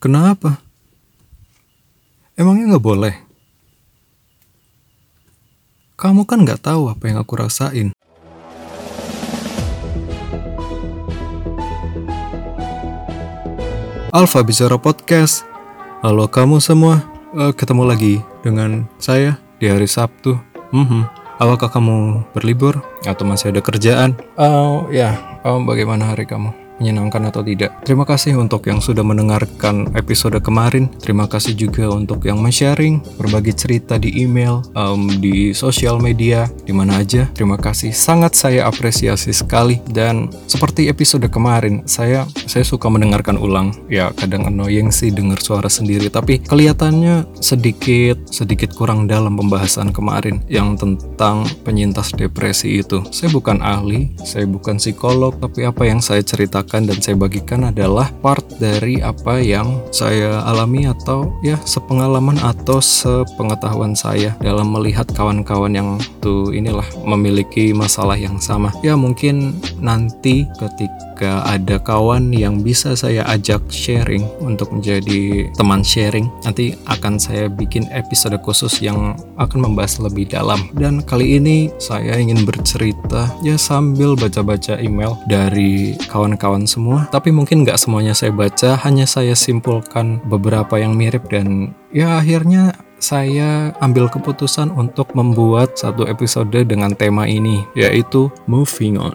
Kenapa? Emangnya nggak boleh? Kamu kan nggak tahu apa yang aku rasain. Alfa Bicara Podcast. Halo kamu semua, Eh, ketemu lagi dengan saya di hari Sabtu. Mhm. Apakah kamu berlibur atau masih ada kerjaan? Oh ya, oh, bagaimana hari kamu? Menyenangkan atau tidak. Terima kasih untuk yang sudah mendengarkan episode kemarin. Terima kasih juga untuk yang men-sharing, berbagi cerita di email, um, di sosial media, di mana aja. Terima kasih, sangat saya apresiasi sekali. Dan seperti episode kemarin, saya saya suka mendengarkan ulang. Ya kadang annoying sih dengar suara sendiri, tapi kelihatannya sedikit sedikit kurang dalam pembahasan kemarin yang tentang penyintas depresi itu. Saya bukan ahli, saya bukan psikolog, tapi apa yang saya ceritakan dan saya bagikan adalah part dari apa yang saya alami atau ya sepengalaman atau sepengetahuan saya dalam melihat kawan-kawan yang tuh inilah memiliki masalah yang sama. Ya mungkin nanti ketika ada kawan yang bisa saya ajak sharing untuk menjadi teman sharing, nanti akan saya bikin episode khusus yang akan membahas lebih dalam. Dan kali ini saya ingin bercerita ya sambil baca-baca email dari kawan-kawan kawan semua, tapi mungkin nggak semuanya saya baca, hanya saya simpulkan beberapa yang mirip dan ya akhirnya saya ambil keputusan untuk membuat satu episode dengan tema ini, yaitu moving on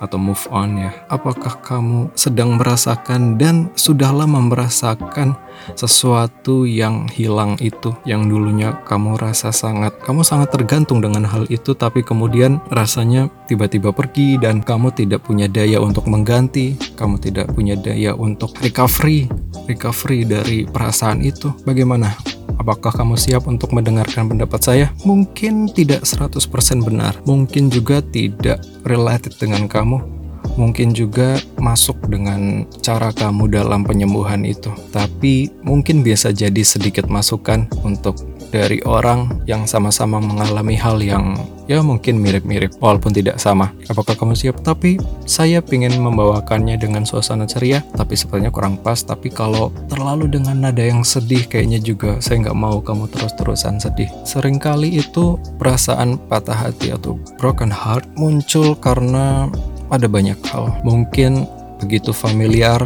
atau move on ya. Apakah kamu sedang merasakan dan sudah lama merasakan sesuatu yang hilang itu yang dulunya kamu rasa sangat kamu sangat tergantung dengan hal itu tapi kemudian rasanya tiba-tiba pergi dan kamu tidak punya daya untuk mengganti, kamu tidak punya daya untuk recovery, recovery dari perasaan itu. Bagaimana? Apakah kamu siap untuk mendengarkan pendapat saya? Mungkin tidak 100% benar, mungkin juga tidak related dengan kamu, mungkin juga masuk dengan cara kamu dalam penyembuhan itu. Tapi mungkin biasa jadi sedikit masukan untuk dari orang yang sama-sama mengalami hal yang ya mungkin mirip-mirip walaupun tidak sama. Apakah kamu siap? Tapi saya ingin membawakannya dengan suasana ceria, tapi sepertinya kurang pas. Tapi kalau terlalu dengan nada yang sedih, kayaknya juga saya nggak mau kamu terus-terusan sedih. Seringkali itu perasaan patah hati atau broken heart muncul karena ada banyak hal. Mungkin begitu familiar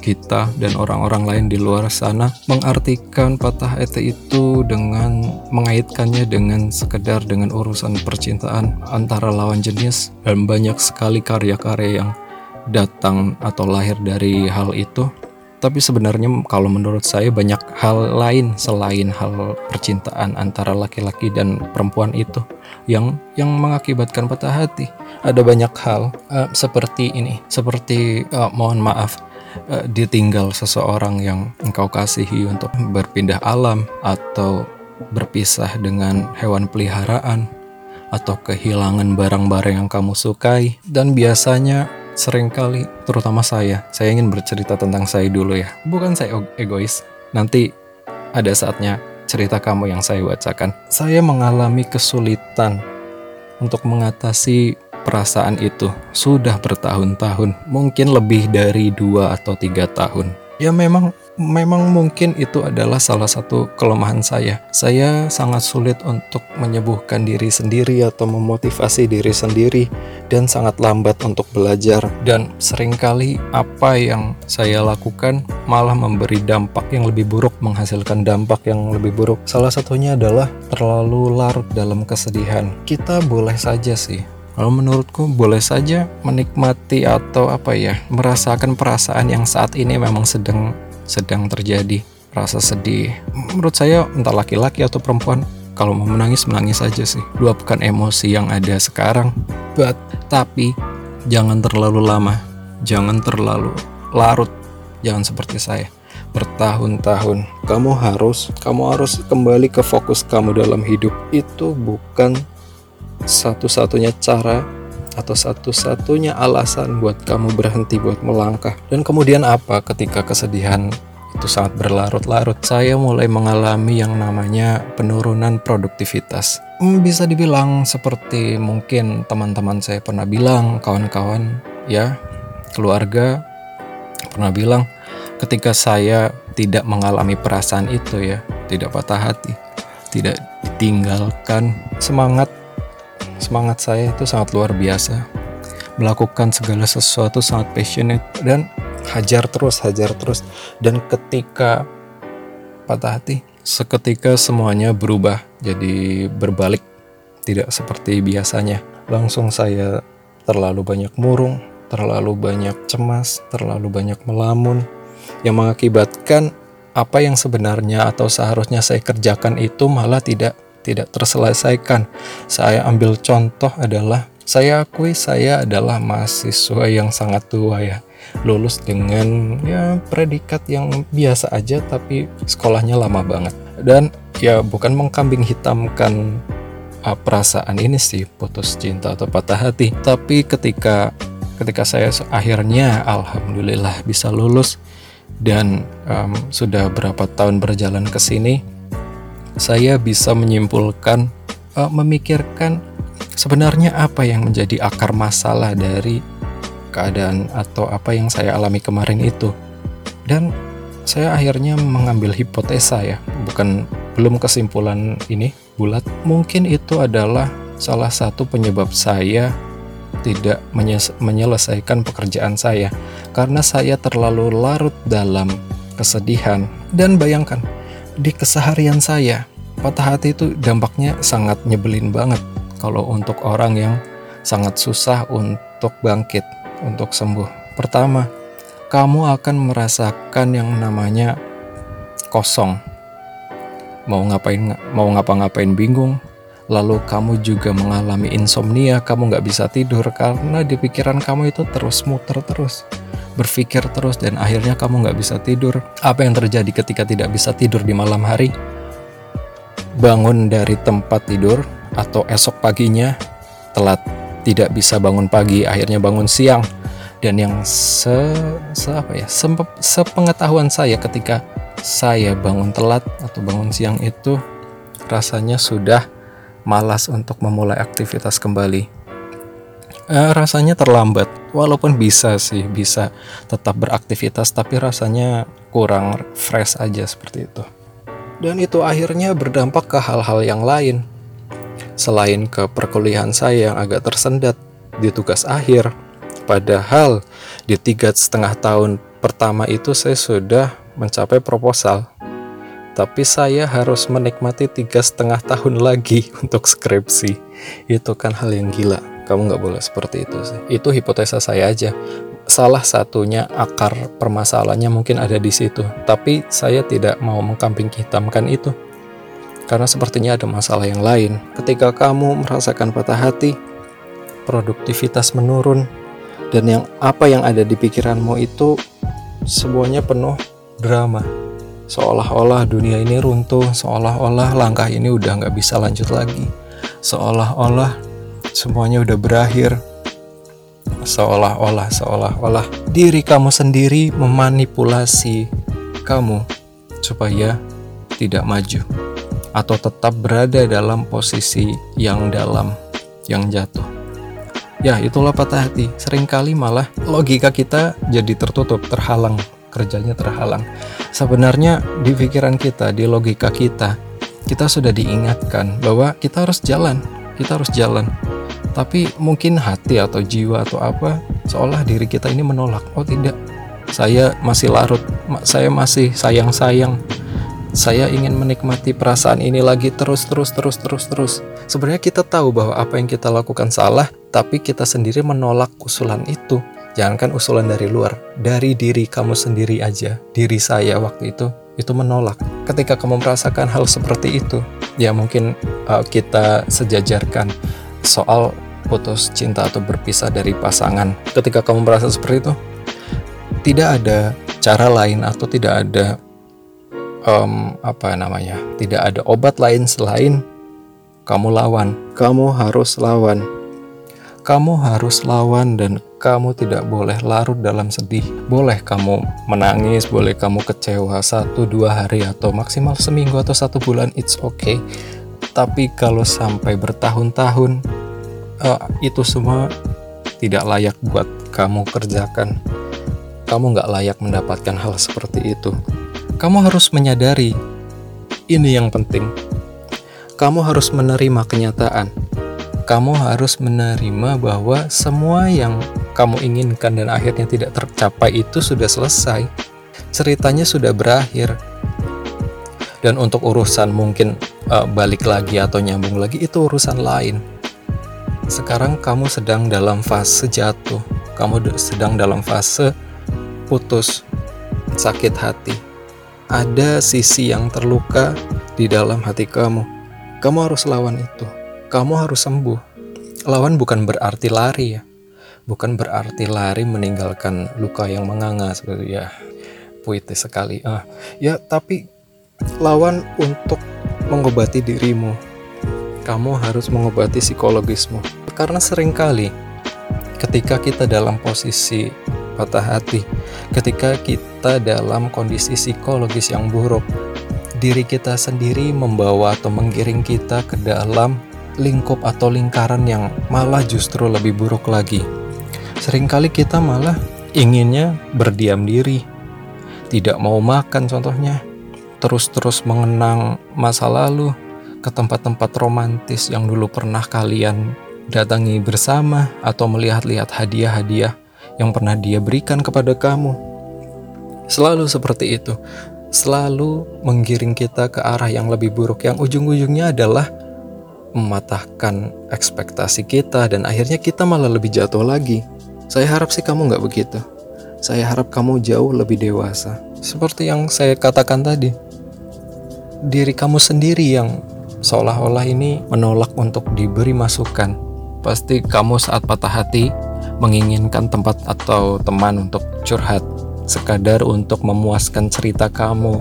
kita dan orang-orang lain di luar sana mengartikan patah hati itu dengan mengaitkannya dengan sekedar dengan urusan percintaan antara lawan jenis dan banyak sekali karya-karya yang datang atau lahir dari hal itu tapi sebenarnya kalau menurut saya banyak hal lain selain hal percintaan antara laki-laki dan perempuan itu yang yang mengakibatkan patah hati. Ada banyak hal uh, seperti ini, seperti uh, mohon maaf uh, ditinggal seseorang yang engkau kasihi untuk berpindah alam atau berpisah dengan hewan peliharaan atau kehilangan barang-barang yang kamu sukai. Dan biasanya sering kali terutama saya saya ingin bercerita tentang saya dulu ya. Bukan saya egois. Nanti ada saatnya cerita kamu yang saya bacakan. Saya mengalami kesulitan untuk mengatasi perasaan itu sudah bertahun-tahun, mungkin lebih dari dua atau tiga tahun. Ya memang memang mungkin itu adalah salah satu kelemahan saya. Saya sangat sulit untuk menyembuhkan diri sendiri atau memotivasi diri sendiri dan sangat lambat untuk belajar dan sering kali apa yang saya lakukan malah memberi dampak yang lebih buruk, menghasilkan dampak yang lebih buruk. Salah satunya adalah terlalu larut dalam kesedihan. Kita boleh saja sih kalau menurutku boleh saja menikmati atau apa ya, merasakan perasaan yang saat ini memang sedang sedang terjadi, rasa sedih. Menurut saya entah laki-laki atau perempuan kalau mau menangis menangis saja sih. Luapkan emosi yang ada sekarang. But tapi jangan terlalu lama, jangan terlalu larut, jangan seperti saya bertahun-tahun. Kamu harus, kamu harus kembali ke fokus kamu dalam hidup. Itu bukan satu-satunya cara atau satu-satunya alasan buat kamu berhenti buat melangkah. Dan kemudian apa ketika kesedihan itu sangat berlarut-larut? Saya mulai mengalami yang namanya penurunan produktivitas. Hmm, bisa dibilang seperti mungkin teman-teman saya pernah bilang, kawan-kawan ya, keluarga pernah bilang ketika saya tidak mengalami perasaan itu ya, tidak patah hati, tidak ditinggalkan. Semangat semangat saya itu sangat luar biasa. Melakukan segala sesuatu sangat passionate dan hajar terus, hajar terus. Dan ketika patah hati, seketika semuanya berubah jadi berbalik, tidak seperti biasanya. Langsung saya terlalu banyak murung, terlalu banyak cemas, terlalu banyak melamun, yang mengakibatkan apa yang sebenarnya atau seharusnya saya kerjakan itu malah tidak tidak terselesaikan. Saya ambil contoh adalah saya akui saya adalah mahasiswa yang sangat tua ya. Lulus dengan ya predikat yang biasa aja tapi sekolahnya lama banget. Dan ya bukan mengkambing hitamkan uh, perasaan ini sih putus cinta atau patah hati, tapi ketika ketika saya akhirnya alhamdulillah bisa lulus dan um, sudah berapa tahun berjalan ke sini, saya bisa menyimpulkan, uh, memikirkan sebenarnya apa yang menjadi akar masalah dari keadaan atau apa yang saya alami kemarin itu. Dan saya akhirnya mengambil hipotesa ya, bukan belum kesimpulan ini bulat. Mungkin itu adalah salah satu penyebab saya tidak menyelesaikan pekerjaan saya karena saya terlalu larut dalam kesedihan. Dan bayangkan, di keseharian saya, patah hati itu dampaknya sangat nyebelin banget kalau untuk orang yang sangat susah untuk bangkit, untuk sembuh. Pertama, kamu akan merasakan yang namanya kosong. Mau ngapain mau ngapa-ngapain bingung, lalu kamu juga mengalami insomnia, kamu nggak bisa tidur karena di pikiran kamu itu terus muter terus, berpikir terus dan akhirnya kamu nggak bisa tidur. Apa yang terjadi ketika tidak bisa tidur di malam hari? Bangun dari tempat tidur atau esok paginya telat, tidak bisa bangun pagi, akhirnya bangun siang. Dan yang se, se apa ya, se, sepengetahuan saya ketika saya bangun telat atau bangun siang itu rasanya sudah malas untuk memulai aktivitas kembali. Eh, rasanya terlambat, walaupun bisa sih, bisa tetap beraktivitas, tapi rasanya kurang fresh aja seperti itu. Dan itu akhirnya berdampak ke hal-hal yang lain. Selain ke perkuliahan saya yang agak tersendat di tugas akhir, padahal di tiga setengah tahun pertama itu saya sudah mencapai proposal tapi saya harus menikmati tiga setengah tahun lagi untuk skripsi. Itu kan hal yang gila. Kamu nggak boleh seperti itu sih. Itu hipotesa saya aja. Salah satunya akar permasalahannya mungkin ada di situ. Tapi saya tidak mau mengkamping hitamkan itu. Karena sepertinya ada masalah yang lain. Ketika kamu merasakan patah hati, produktivitas menurun, dan yang apa yang ada di pikiranmu itu semuanya penuh drama Seolah-olah dunia ini runtuh, seolah-olah langkah ini udah nggak bisa lanjut lagi. Seolah-olah semuanya udah berakhir. Seolah-olah, seolah-olah diri kamu sendiri memanipulasi kamu supaya tidak maju atau tetap berada dalam posisi yang dalam, yang jatuh. Ya, itulah patah hati. Seringkali malah logika kita jadi tertutup, terhalang kerjanya terhalang. Sebenarnya di pikiran kita, di logika kita, kita sudah diingatkan bahwa kita harus jalan, kita harus jalan. Tapi mungkin hati atau jiwa atau apa seolah diri kita ini menolak. Oh tidak, saya masih larut, saya masih sayang-sayang. Saya ingin menikmati perasaan ini lagi terus terus terus terus terus. Sebenarnya kita tahu bahwa apa yang kita lakukan salah, tapi kita sendiri menolak usulan itu. Jangankan usulan dari luar, dari diri kamu sendiri aja, diri saya waktu itu, itu menolak. Ketika kamu merasakan hal seperti itu, ya mungkin uh, kita sejajarkan soal putus cinta atau berpisah dari pasangan. Ketika kamu merasa seperti itu, tidak ada cara lain atau tidak ada um, apa namanya, tidak ada obat lain selain kamu lawan. Kamu harus lawan. Kamu harus lawan dan kamu tidak boleh larut dalam sedih. Boleh kamu menangis, boleh kamu kecewa satu dua hari atau maksimal seminggu atau satu bulan, it's okay. Tapi kalau sampai bertahun-tahun, uh, itu semua tidak layak buat kamu kerjakan. Kamu nggak layak mendapatkan hal seperti itu. kamu harus menyadari ini yang penting. Kamu harus menerima kenyataan. Kamu harus menerima bahwa semua yang kamu inginkan dan akhirnya tidak tercapai itu sudah selesai. Ceritanya sudah berakhir. Dan untuk urusan mungkin uh, balik lagi atau nyambung lagi itu urusan lain. Sekarang kamu sedang dalam fase jatuh. Kamu sedang dalam fase putus, sakit hati. Ada sisi yang terluka di dalam hati kamu. Kamu harus lawan itu. Kamu harus sembuh. Lawan bukan berarti lari ya bukan berarti lari meninggalkan luka yang menganga seperti ya puitis sekali ah ya tapi lawan untuk mengobati dirimu. Kamu harus mengobati psikologismu. Karena sering kali ketika kita dalam posisi patah hati ketika kita dalam kondisi psikologis yang buruk diri kita sendiri membawa atau menggiring kita ke dalam lingkup atau lingkaran yang malah justru lebih buruk lagi. Seringkali kita malah inginnya berdiam diri, tidak mau makan contohnya, terus-terus mengenang masa lalu ke tempat-tempat romantis yang dulu pernah kalian datangi bersama atau melihat-lihat hadiah-hadiah yang pernah dia berikan kepada kamu. Selalu seperti itu, selalu menggiring kita ke arah yang lebih buruk yang ujung-ujungnya adalah mematahkan ekspektasi kita dan akhirnya kita malah lebih jatuh lagi. Saya harap sih kamu nggak begitu. Saya harap kamu jauh lebih dewasa. Seperti yang saya katakan tadi, diri kamu sendiri yang seolah-olah ini menolak untuk diberi masukan. Pasti kamu saat patah hati menginginkan tempat atau teman untuk curhat, sekadar untuk memuaskan cerita kamu,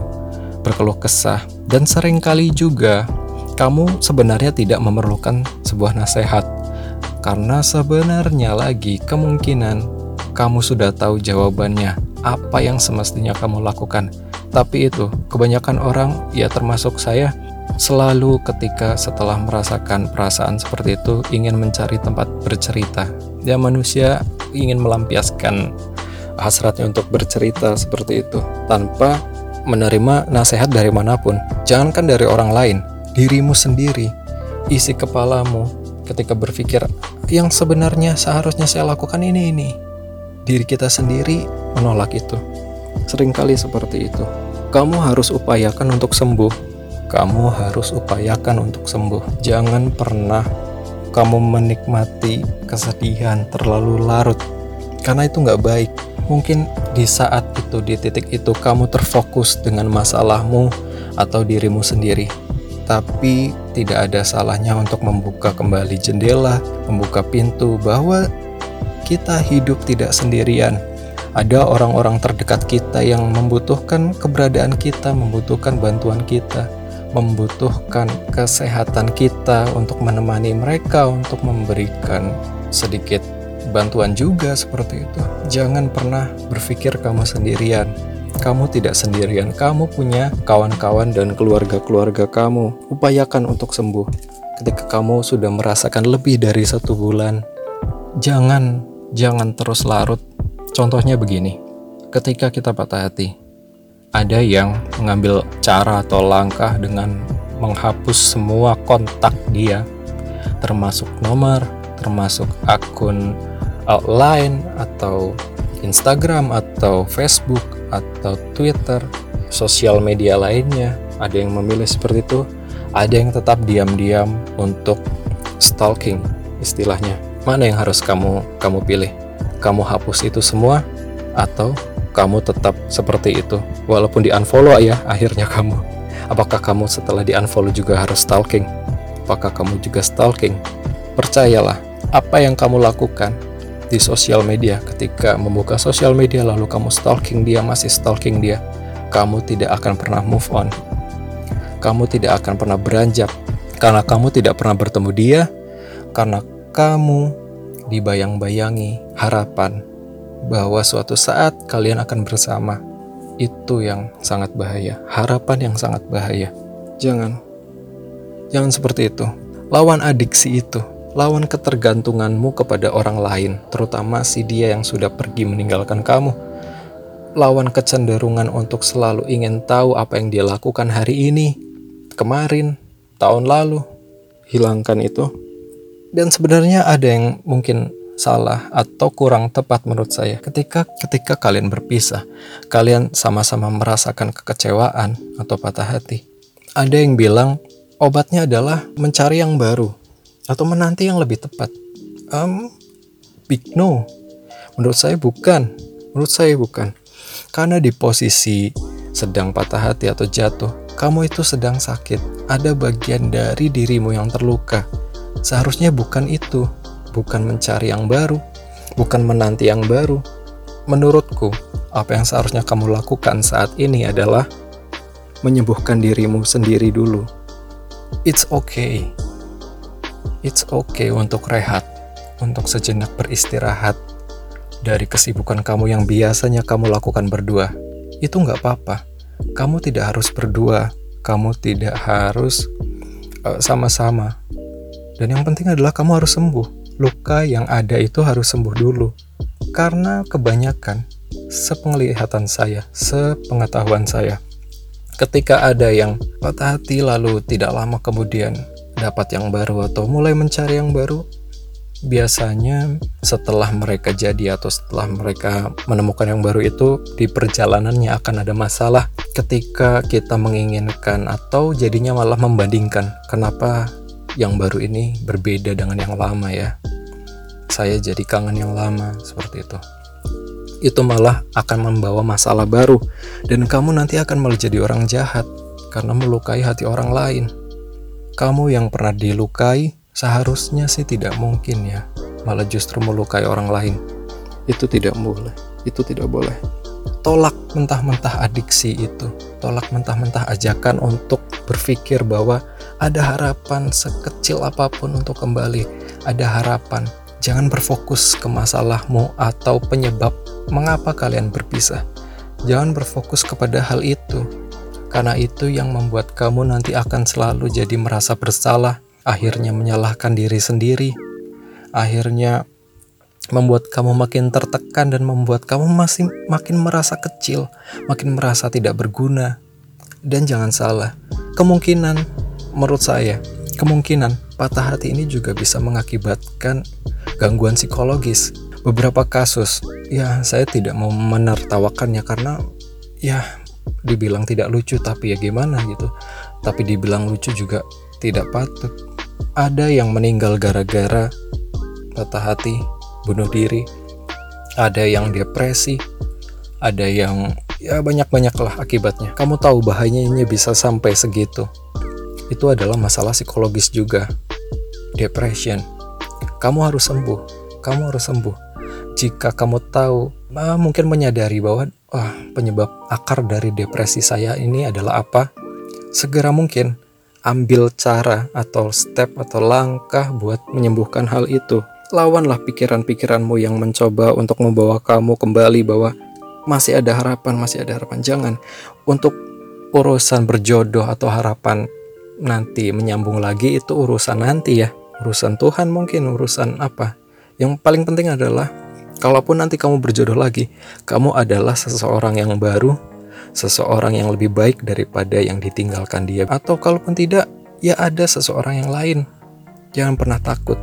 berkeluh kesah, dan sering kali juga kamu sebenarnya tidak memerlukan sebuah nasihat karena sebenarnya lagi kemungkinan kamu sudah tahu jawabannya, apa yang semestinya kamu lakukan. Tapi itu, kebanyakan orang, ya termasuk saya, selalu ketika setelah merasakan perasaan seperti itu ingin mencari tempat bercerita. Ya manusia ingin melampiaskan hasratnya untuk bercerita seperti itu tanpa menerima nasihat dari mana pun. Jangankan dari orang lain, dirimu sendiri, isi kepalamu ketika berpikir yang sebenarnya seharusnya saya lakukan ini ini diri kita sendiri menolak itu sering kali seperti itu. Kamu harus upayakan untuk sembuh. Kamu harus upayakan untuk sembuh. Jangan pernah kamu menikmati kesedihan terlalu larut karena itu nggak baik. Mungkin di saat itu di titik itu kamu terfokus dengan masalahmu atau dirimu sendiri. Tapi tidak ada salahnya untuk membuka kembali jendela, membuka pintu bahwa kita hidup tidak sendirian. Ada orang-orang terdekat kita yang membutuhkan keberadaan kita, membutuhkan bantuan kita, membutuhkan kesehatan kita untuk menemani mereka, untuk memberikan sedikit bantuan juga seperti itu. Jangan pernah berpikir kamu sendirian kamu tidak sendirian. Kamu punya kawan-kawan dan keluarga-keluarga kamu. Upayakan untuk sembuh. Ketika kamu sudah merasakan lebih dari satu bulan, jangan jangan terus larut. Contohnya begini, ketika kita patah hati, ada yang mengambil cara atau langkah dengan menghapus semua kontak dia, termasuk nomor, termasuk akun line atau Instagram atau Facebook atau Twitter, sosial media lainnya. Ada yang memilih seperti itu, ada yang tetap diam-diam untuk stalking istilahnya. Mana yang harus kamu kamu pilih? Kamu hapus itu semua atau kamu tetap seperti itu walaupun di unfollow ya akhirnya kamu. Apakah kamu setelah di unfollow juga harus stalking? Apakah kamu juga stalking? Percayalah, apa yang kamu lakukan di sosial media ketika membuka sosial media lalu kamu stalking dia masih stalking dia kamu tidak akan pernah move on kamu tidak akan pernah beranjak karena kamu tidak pernah bertemu dia karena kamu dibayang-bayangi harapan bahwa suatu saat kalian akan bersama itu yang sangat bahaya harapan yang sangat bahaya jangan jangan seperti itu lawan adiksi itu lawan ketergantunganmu kepada orang lain, terutama si dia yang sudah pergi meninggalkan kamu. lawan kecenderungan untuk selalu ingin tahu apa yang dia lakukan hari ini, kemarin, tahun lalu. Hilangkan itu. Dan sebenarnya ada yang mungkin salah atau kurang tepat menurut saya. Ketika ketika kalian berpisah kalian sama-sama merasakan kekecewaan atau patah hati. Ada yang bilang obatnya adalah mencari yang baru atau menanti yang lebih tepat. Um, big no. Menurut saya bukan. Menurut saya bukan. Karena di posisi sedang patah hati atau jatuh kamu itu sedang sakit. Ada bagian dari dirimu yang terluka seharusnya bukan itu bukan mencari yang baru, bukan menanti yang baru. Menurutku, apa yang seharusnya kamu lakukan saat ini adalah menyembuhkan dirimu sendiri dulu. It's okay. It's okay untuk rehat, untuk sejenak beristirahat dari kesibukan kamu yang biasanya kamu lakukan berdua. Itu nggak apa-apa. Kamu tidak harus berdua, kamu tidak harus eh, sama-sama. Uh, Dan yang penting adalah kamu harus sembuh luka yang ada itu harus sembuh dulu. Karena kebanyakan, sepenglihatan saya, sepengetahuan saya, ketika ada yang patah hati lalu tidak lama kemudian dapat yang baru atau mulai mencari yang baru, biasanya setelah mereka jadi atau setelah mereka menemukan yang baru itu di perjalanannya akan ada masalah ketika kita menginginkan atau jadinya malah membandingkan kenapa yang baru ini berbeda dengan yang lama ya. Saya jadi kangen yang lama seperti itu. Itu malah akan membawa masalah baru dan kamu nanti akan malah jadi orang jahat karena melukai hati orang lain. Kamu yang pernah dilukai seharusnya sih tidak mungkin ya malah justru melukai orang lain. Itu tidak boleh itu tidak boleh. Tolak mentah-mentah adiksi itu tolak mentah-mentah ajakan untuk berpikir bahwa ada harapan sekecil apa pun untuk kembali ada harapan Jangan berfokus ke masalahmu atau penyebab mengapa kalian berpisah. Jangan berfokus kepada hal itu, karena itu yang membuat kamu nanti akan selalu jadi merasa bersalah, akhirnya menyalahkan diri sendiri, akhirnya membuat kamu makin tertekan dan membuat kamu masih makin merasa kecil, makin merasa tidak berguna. Dan jangan salah, kemungkinan menurut saya, kemungkinan patah hati ini juga bisa mengakibatkan gangguan psikologis. Beberapa kasus, ya saya tidak mau menertawakannya karena ya dibilang tidak lucu tapi ya gimana gitu. Tapi dibilang lucu juga tidak patut. Ada yang meninggal gara-gara patah hati, bunuh diri. Ada yang depresi, ada yang ya banyak-banyak lah akibatnya. Kamu tahu bahayanya bisa sampai segitu. Itu adalah masalah psikologis juga. Depression kamu harus sembuh. Kamu harus sembuh. Jika kamu tahu, ah, mungkin menyadari bahwa oh, penyebab akar dari depresi saya ini adalah apa, segera mungkin ambil cara atau step atau langkah buat menyembuhkan hal itu. Lawanlah pikiran-pikiranmu yang mencoba untuk membawa kamu kembali bahwa masih ada harapan, masih ada harapan. Jangan untuk urusan berjodoh atau harapan nanti menyambung lagi itu urusan nanti ya. Urusan Tuhan mungkin urusan apa. Yang paling penting adalah kalaupun nanti kamu berjodoh lagi kamu adalah seseorang yang baru seseorang yang lebih baik daripada yang ditinggalkan dia. Atau kalaupun tidak ya ada seseorang yang lain. Jangan pernah takut.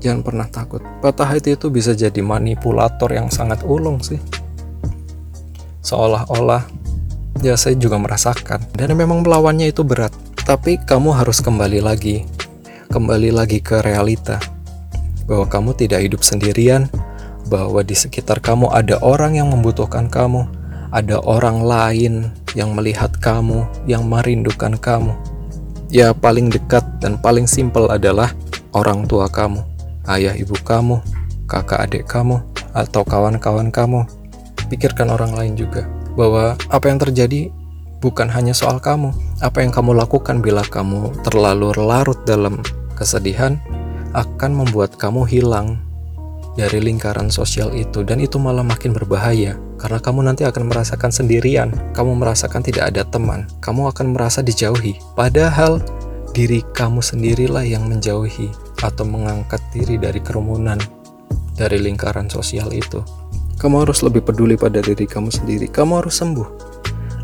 Jangan pernah takut. Patah hati itu bisa jadi manipulator yang sangat ulung sih. Seolah-olah ya saya juga merasakan. Dan memang melawannya itu berat tapi kamu harus kembali lagi. Kembali lagi ke realita. Bahwa kamu tidak hidup sendirian, bahwa di sekitar kamu ada orang yang membutuhkan kamu, ada orang lain yang melihat kamu, yang merindukan kamu. Ya, paling dekat dan paling simpel adalah orang tua kamu, ayah ibu kamu, kakak adik kamu, atau kawan-kawan kamu. Pikirkan orang lain juga. Bahwa apa yang terjadi bukan hanya soal kamu. Apa yang kamu lakukan bila kamu terlalu larut dalam Kesedihan akan membuat kamu hilang dari lingkaran sosial itu dan itu malah makin berbahaya karena kamu nanti akan merasakan sendirian, kamu merasakan tidak ada teman, kamu akan merasa dijauhi. Padahal diri kamu sendirilah yang menjauhi atau mengangkat diri dari kerumunan dari lingkaran sosial itu. Kamu harus lebih peduli pada diri kamu sendiri. Kamu harus sembuh.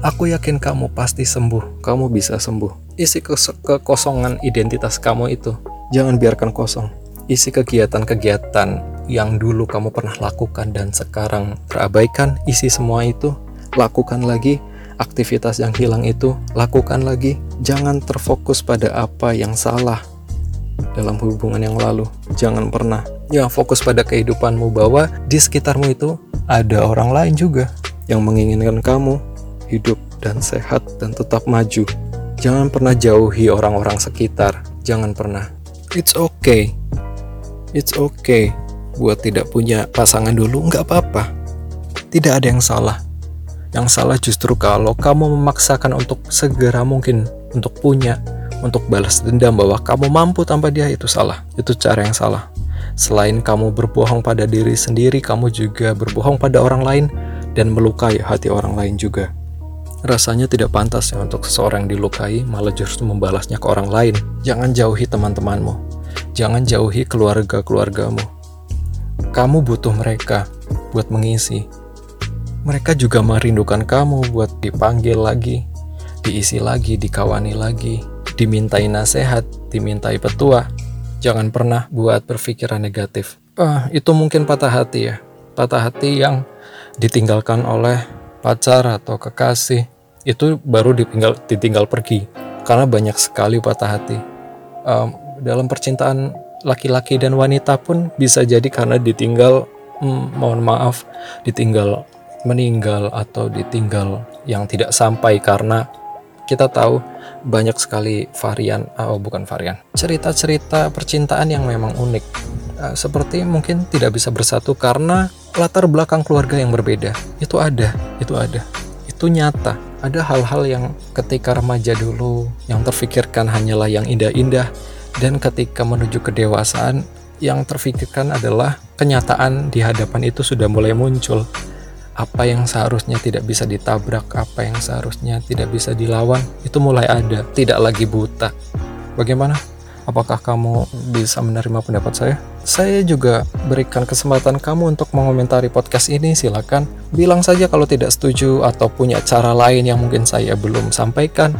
Aku yakin kamu pasti sembuh. Kamu bisa sembuh. Isi kekosongan identitas kamu itu. Jangan biarkan kosong. Isi kegiatan-kegiatan yang dulu kamu pernah lakukan dan sekarang terabaikan. Isi semua itu. Lakukan lagi aktivitas yang hilang itu. Lakukan lagi. Jangan terfokus pada apa yang salah dalam hubungan yang lalu. Jangan pernah ya fokus pada kehidupanmu bahwa di sekitarmu itu ada orang lain juga yang menginginkan kamu hidup dan sehat dan tetap maju. Jangan pernah jauhi orang-orang sekitar. Jangan pernah. It's okay. It's okay buat tidak punya pasangan dulu, nggak apa-apa. Tidak ada yang salah. Yang salah justru kalau kamu memaksakan untuk segera mungkin untuk punya, untuk balas dendam bahwa kamu mampu tanpa dia itu salah. Itu cara yang salah. Selain kamu berbohong pada diri sendiri, kamu juga berbohong pada orang lain dan melukai hati orang lain juga. Rasanya tidak pantas ya untuk seseorang yang dilukai malah justru membalasnya ke orang lain. Jangan jauhi teman-temanmu. Jangan jauhi keluarga-keluargamu. Kamu butuh mereka buat mengisi. Mereka juga merindukan kamu buat dipanggil lagi, diisi lagi, dikawani lagi, dimintai nasihat, dimintai petua, Jangan pernah buat berpikiran negatif. Ah, itu mungkin patah hati ya. Patah hati yang ditinggalkan oleh pacar atau kekasih. Itu baru ditinggal, ditinggal pergi. Karena banyak sekali patah hati. Um, dalam percintaan laki-laki dan wanita pun bisa jadi karena ditinggal, hmm, mohon maaf, ditinggal meninggal atau ditinggal yang tidak sampai karena kita tahu banyak sekali varian, oh bukan varian, cerita-cerita percintaan yang memang unik. Uh, seperti mungkin tidak bisa bersatu karena latar belakang keluarga yang berbeda. Itu ada, itu ada. Itu nyata. Ada hal-hal yang ketika remaja dulu yang terfikirkan hanyalah yang indah-indah dan ketika menuju kedewasaan yang terfikirkan adalah kenyataan di hadapan itu sudah mulai muncul apa yang seharusnya tidak bisa ditabrak, apa yang seharusnya tidak bisa dilawan, itu mulai ada, tidak lagi buta. Bagaimana? Apakah kamu bisa menerima pendapat saya? Saya juga berikan kesempatan kamu untuk mengomentari podcast ini. Silakan bilang saja kalau tidak setuju atau punya cara lain yang mungkin saya belum sampaikan.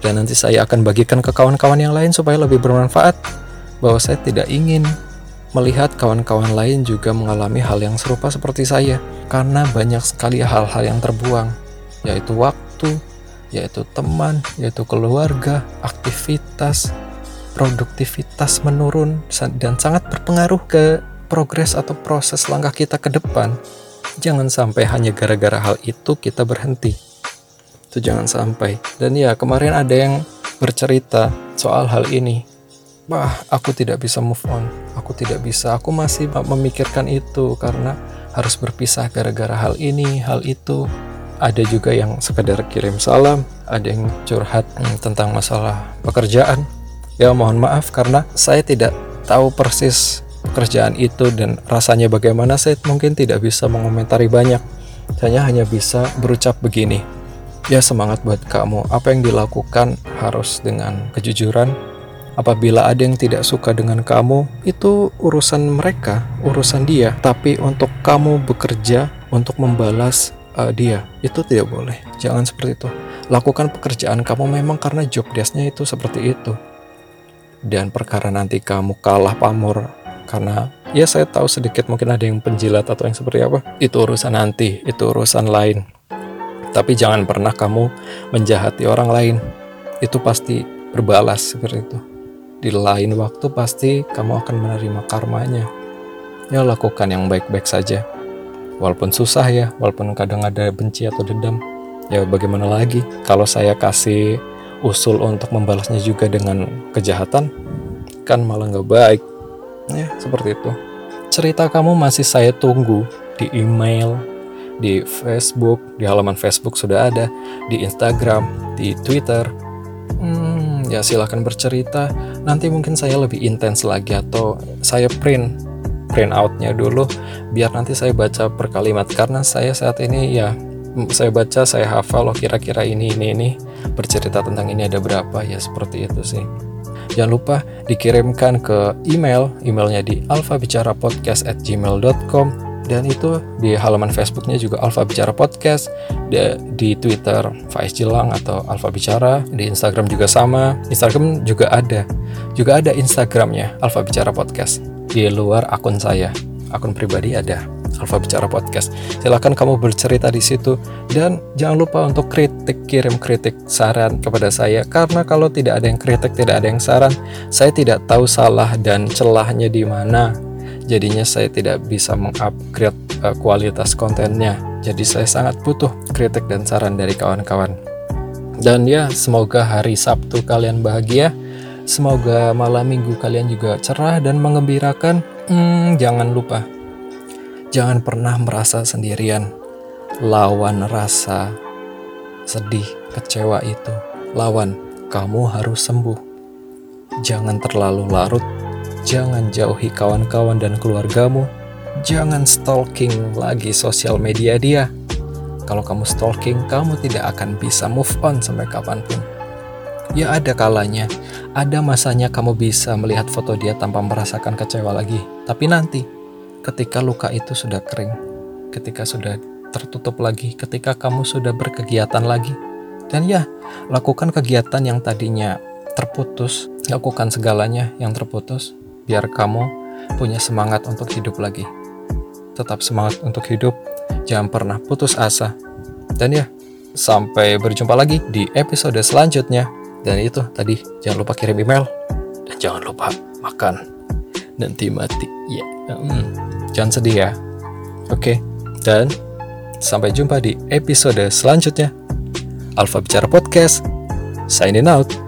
Dan nanti saya akan bagikan ke kawan-kawan yang lain supaya lebih bermanfaat. Bahwa saya tidak ingin melihat kawan-kawan lain juga mengalami hal yang serupa seperti saya, karena banyak sekali hal-hal yang terbuang, yaitu waktu, yaitu teman, yaitu keluarga, aktivitas, produktivitas menurun, dan sangat berpengaruh ke progres atau proses langkah kita ke depan. Jangan sampai hanya gara-gara hal itu kita berhenti. Itu jangan sampai. Dan ya, kemarin ada yang bercerita soal hal ini Wah, aku tidak bisa move on. Aku tidak bisa. Aku masih memikirkan itu karena harus berpisah gara-gara hal ini, hal itu. Ada juga yang sekedar kirim salam, ada yang curhat hmm, tentang masalah pekerjaan. Ya, mohon maaf karena saya tidak tahu persis pekerjaan itu dan rasanya bagaimana saya mungkin tidak bisa mengomentari banyak. Saya hanya bisa berucap begini. Ya semangat buat kamu. Apa yang dilakukan harus dengan kejujuran, Apabila ada yang tidak suka dengan kamu, itu urusan mereka, urusan dia. Tapi untuk kamu bekerja untuk membalas uh, dia, itu tidak boleh. Jangan seperti itu. Lakukan pekerjaan kamu memang karena job desknya itu seperti itu. Dan perkara nanti kamu kalah pamor karena ya saya tahu sedikit mungkin ada yang penjilat atau yang seperti apa. Itu urusan nanti, itu urusan lain. Tapi jangan pernah kamu menjahati orang lain. Itu pasti berbalas seperti itu di lain waktu pasti kamu akan menerima karmanya. Ya lakukan yang baik-baik saja. Walaupun susah ya, walaupun kadang ada benci atau dendam. Ya bagaimana lagi kalau saya kasih usul untuk membalasnya juga dengan kejahatan, kan malah nggak baik. Ya seperti itu. Cerita kamu masih saya tunggu di email, di Facebook, di halaman Facebook sudah ada, di Instagram, di Twitter. Hmm, ya silahkan bercerita nanti mungkin saya lebih intens lagi atau saya print print outnya dulu biar nanti saya baca per kalimat karena saya saat ini ya saya baca saya hafal oh kira-kira ini ini ini bercerita tentang ini ada berapa ya seperti itu sih. Jangan lupa dikirimkan ke email emailnya di alfabicarapodcast@gmail.com dan itu di halaman Facebooknya juga Alfa Bicara Podcast di, di Twitter Faiz Jelang atau Alfa Bicara di Instagram juga sama Instagram juga ada juga ada Instagramnya Alfa Bicara Podcast di luar akun saya akun pribadi ada Alfa Bicara Podcast silahkan kamu bercerita di situ dan jangan lupa untuk kritik kirim kritik saran kepada saya karena kalau tidak ada yang kritik tidak ada yang saran saya tidak tahu salah dan celahnya di mana jadinya saya tidak bisa mengupgrade uh, kualitas kontennya. Jadi saya sangat butuh kritik dan saran dari kawan-kawan. Dan ya, semoga hari Sabtu kalian bahagia. Semoga malam minggu kalian juga cerah dan mengembirakan. Hmm, jangan lupa, jangan pernah merasa sendirian. Lawan rasa sedih, kecewa itu. Lawan, kamu harus sembuh. Jangan terlalu larut Jangan jauhi kawan-kawan dan keluargamu. Jangan stalking lagi sosial media dia. Kalau kamu stalking, kamu tidak akan bisa move on sampai kapan pun. Ya ada kalanya, ada masanya kamu bisa melihat foto dia tanpa merasakan kecewa lagi. Tapi nanti, ketika luka itu sudah kering, ketika sudah tertutup lagi, ketika kamu sudah berkegiatan lagi, dan ya, lakukan kegiatan yang tadinya terputus, lakukan segalanya yang terputus, biar kamu punya semangat untuk hidup lagi. Tetap semangat untuk hidup, jangan pernah putus asa. Dan ya, sampai berjumpa lagi di episode selanjutnya. Dan itu tadi, jangan lupa kirim email. Dan jangan lupa makan. Nanti mati. Ya, hmm, jangan sedih ya. Oke, dan sampai jumpa di episode selanjutnya. Alfa Bicara Podcast, signing out.